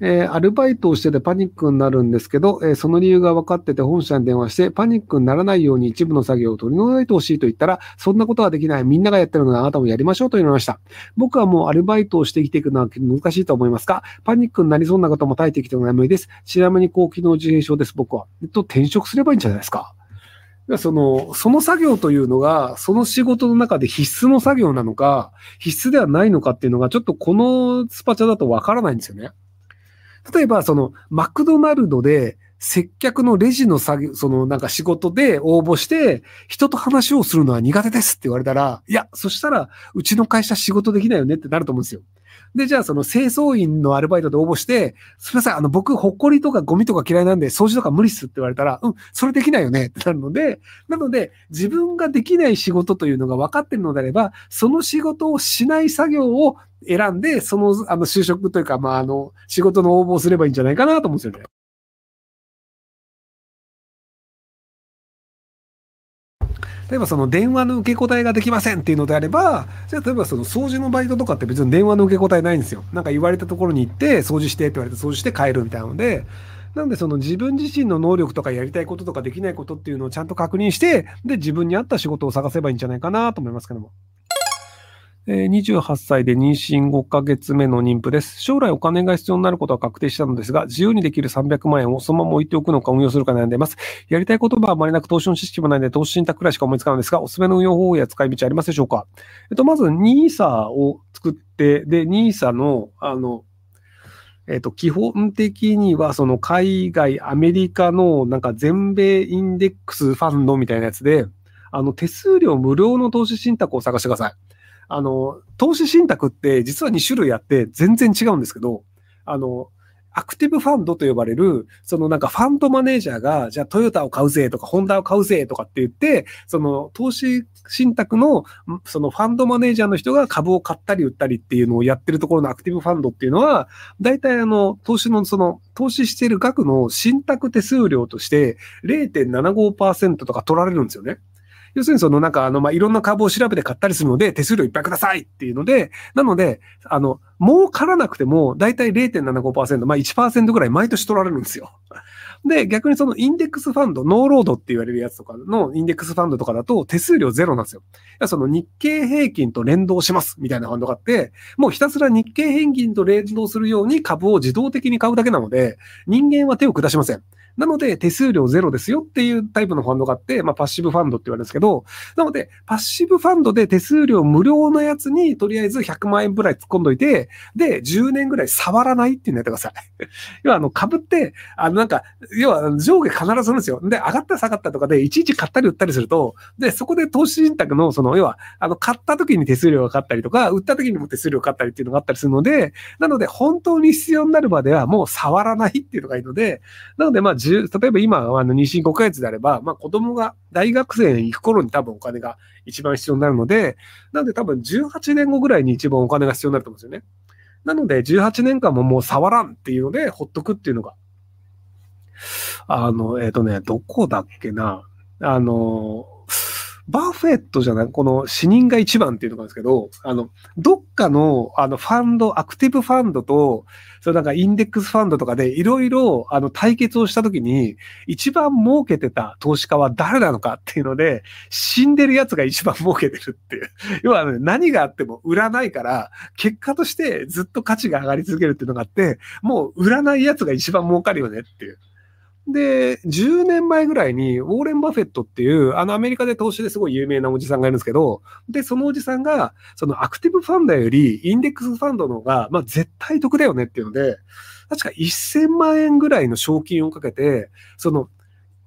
えー、アルバイトをしててパニックになるんですけど、えー、その理由が分かってて本社に電話して、パニックにならないように一部の作業を取り除いてほしいと言ったら、そんなことはできない。みんながやってるのであなたもやりましょうと言われました。僕はもうアルバイトをして生きていくのは難しいと思いますが、パニックになりそうなことも耐えてきての眠いです。ちなみに高機能自閉症です、僕は。えっと、転職すればいいんじゃないですか？その、その作業というのが、その仕事の中で必須の作業なのか、必須ではないのかっていうのが、ちょっとこのスパチャだとわからないんですよね。例えば、その、マクドナルドで、接客のレジの作業、そのなんか仕事で応募して、人と話をするのは苦手ですって言われたら、いや、そしたら、うちの会社仕事できないよねってなると思うんですよ。で、じゃあその清掃員のアルバイトで応募して、すみません、あの僕、ほっこりとかゴミとか嫌いなんで、掃除とか無理っすって言われたら、うん、それできないよねってなるので、なので、自分ができない仕事というのが分かってるのであれば、その仕事をしない作業を選んで、その、あの、就職というか、まあ、あの、仕事の応募をすればいいんじゃないかなと思うんですよね。例えばその電話の受け答えができませんっていうのであれば、じゃあ例えばその掃除のバイトとかって別に電話の受け答えないんですよ。なんか言われたところに行って掃除してって言われて掃除して帰るみたいなので、なんでその自分自身の能力とかやりたいこととかできないことっていうのをちゃんと確認して、で自分に合った仕事を探せばいいんじゃないかなと思いますけども。28歳で妊娠5ヶ月目の妊婦です。将来お金が必要になることは確定したのですが、自由にできる300万円をそのまま置いておくのか運用するか悩んでいます。やりたいことはあまりなく投資の知識もないので、投資信託くらいしか思いつかないんですが、おすすめの運用方法や使い道ありますでしょうか？えっと、まず NISA を作って、で、NISA の、あの、えっと、基本的には、その海外、アメリカのなんか全米インデックスファンドみたいなやつで、あの、手数料無料の投資信託を探してください。あの、投資信託って実は2種類あって全然違うんですけど、あの、アクティブファンドと呼ばれる、そのなんかファンドマネージャーが、じゃあトヨタを買うぜとか、ホンダを買うぜとかって言って、その投資信託の、そのファンドマネージャーの人が株を買ったり売ったりっていうのをやってるところのアクティブファンドっていうのは、大体あの、投資のその、投資している額の信託手数料として0.75%とか取られるんですよね。要するにそのなんかあの、ま、いろんな株を調べて買ったりするので、手数料いっぱいくださいっていうので、なので、あの、儲からなくても、だいたい0.75%、まあ1%ぐらい毎年取られるんですよ。で、逆にそのインデックスファンド、ノーロードって言われるやつとかのインデックスファンドとかだと手数料ゼロなんですよ。その日経平均と連動しますみたいなファンドがあって、もうひたすら日経平均と連動するように株を自動的に買うだけなので、人間は手を下しません。なので、手数料ゼロですよっていうタイプのファンドがあって、まあ、パッシブファンドって言われるんですけど、なので、パッシブファンドで手数料無料のやつに、とりあえず100万円ぐらい突っ込んどいて、で、10年ぐらい触らないっていうのやってください。要は、あの、株って、あの、なんか、要は、上下必ずするんですよ。で、上がった下がったとかで、いちいち買ったり売ったりすると、で、そこで投資信託の、その、要は、あの、買った時に手数料がかかったりとか、売った時にも手数料がかかったりっていうのがあったりするので、なので、本当に必要になるまではもう触らないっていうのがいいので、なので、まあ、例えば今、あの、妊娠5ヶ月であれば、まあ子供が大学生に行く頃に多分お金が一番必要になるので、なので多分18年後ぐらいに一番お金が必要になると思うんですよね。なので18年間ももう触らんっていうので、ほっとくっていうのが。あの、えっ、ー、とね、どこだっけな。あの、バフェットじゃない、この死人が一番っていうのがあるんですけど、あの、どっかの、あの、ファンド、アクティブファンドと、それなんかインデックスファンドとかでいろいろ、あの、対決をしたときに、一番儲けてた投資家は誰なのかっていうので、死んでる奴が一番儲けてるっていう。要は、ね、何があっても売らないから、結果としてずっと価値が上がり続けるっていうのがあって、もう売らない奴が一番儲かるよねっていう。で、10年前ぐらいに、ウォーレン・バフェットっていう、あのアメリカで投資ですごい有名なおじさんがいるんですけど、で、そのおじさんが、そのアクティブファンドより、インデックスファンドの方が、まあ絶対得だよねっていうので、確か1000万円ぐらいの賞金をかけて、その、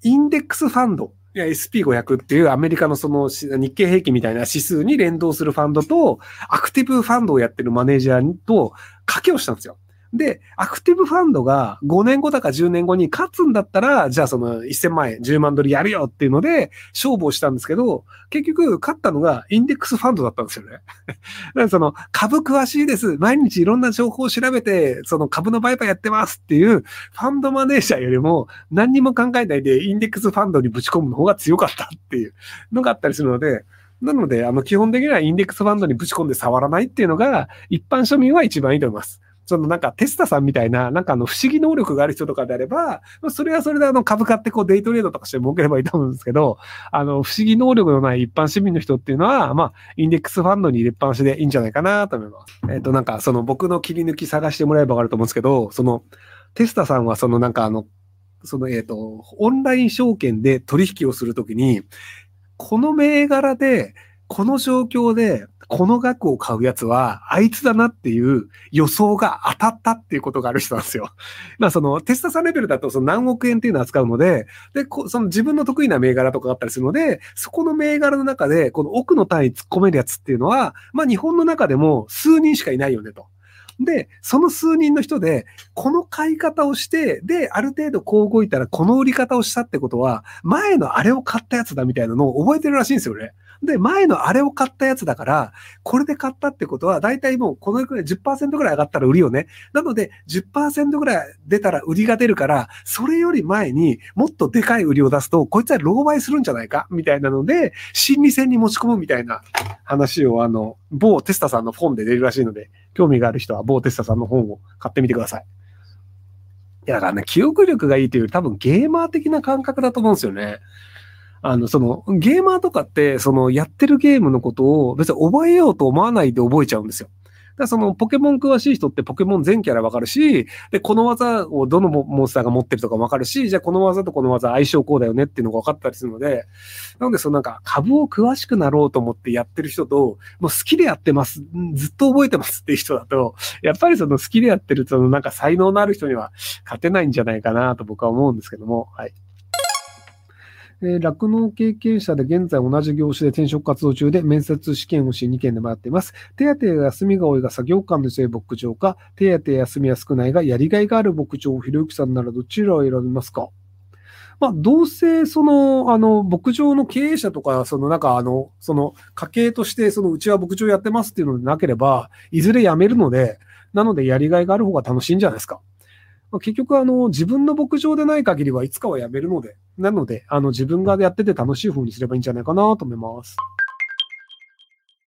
インデックスファンド、いや SP500 っていうアメリカのその日経平均みたいな指数に連動するファンドと、アクティブファンドをやってるマネージャーと賭けをしたんですよ。で、アクティブファンドが5年後だか10年後に勝つんだったら、じゃあその1000万円、10万ドルやるよっていうので、勝負をしたんですけど、結局勝ったのがインデックスファンドだったんですよね。だからその株詳しいです。毎日いろんな情報を調べて、その株の売買やってますっていうファンドマネージャーよりも何にも考えないでインデックスファンドにぶち込むの方が強かったっていうのがあったりするので、なので、あの、基本的にはインデックスファンドにぶち込んで触らないっていうのが、一般庶民は一番いいと思います。そのなんかテスタさんみたいな、なんかあの不思議能力がある人とかであれば、それはそれであの株買ってこうデイトレードとかして儲ければいいと思うんですけど、あの不思議能力のない一般市民の人っていうのは、まあ、インデックスファンドに入れっぱなしでいいんじゃないかなと思います。えっ、ー、と、なんかその僕の切り抜き探してもらえばわかると思うんですけど、その、テスタさんはそのなんかあの、その、えっ、と、オンライン証券で取引をするときに、この銘柄で、この状況で、この額を買うやつは、あいつだなっていう予想が当たったっていうことがある人なんですよ。まあそのテスタさんレベルだとその何億円っていうのを扱うので、で、その自分の得意な銘柄とかがあったりするので、そこの銘柄の中で、この奥の単位突っ込めるやつっていうのは、まあ日本の中でも数人しかいないよねと。で、その数人の人で、この買い方をして、で、ある程度こう動いたら、この売り方をしたってことは、前のあれを買ったやつだみたいなのを覚えてるらしいんですよね。で、前のあれを買ったやつだから、これで買ったってことは、だいたいもうこのくらい10%ぐらい上がったら売りよね。なので、10%ぐらい出たら売りが出るから、それより前にもっとでかい売りを出すと、こいつは狼狽するんじゃないか？みたいなので、心理戦に持ち込むみたいな話を、あの、某テスタさんの本で出るらしいので、興味がある人は某テスタさんの本を買ってみてください。いや、だからね、記憶力がいいというより多分ゲーマー的な感覚だと思うんですよね。あの、その、ゲーマーとかって、その、やってるゲームのことを別に覚えようと思わないで覚えちゃうんですよ。だそのポケモン詳しい人ってポケモン全キャラわかるし、で、この技をどのモンスターが持ってるとかわかるし、じゃあこの技とこの技相性こうだよねっていうのが分かったりするので、なのでそのなんか株を詳しくなろうと思ってやってる人と、もう好きでやってます、ずっと覚えてますっていう人だと、やっぱりその好きでやってるそのなんか才能のある人には勝てないんじゃないかなと僕は思うんですけども、はい。酪農、ー、経験者で現在同じ業種で転職活動中で面接試験をし2件で回っています。手当や休みが多いが作業間で強い牧場か、手当や休みは少ないがやりがいがある牧場をひろゆきさんならどちらを選びますか？まあ、どうせ、その、あの、牧場の経営者とか、その、なんか、あの、その、家計として、その、うちは牧場やってますっていうのでなければ、いずれ辞めるので、なので、やりがいがある方が楽しいんじゃないですか。まあ、結局、あの、自分の牧場でない限りはいつかはやめるので、なので、あの、自分がやってて楽しい風にすればいいんじゃないかなと思います。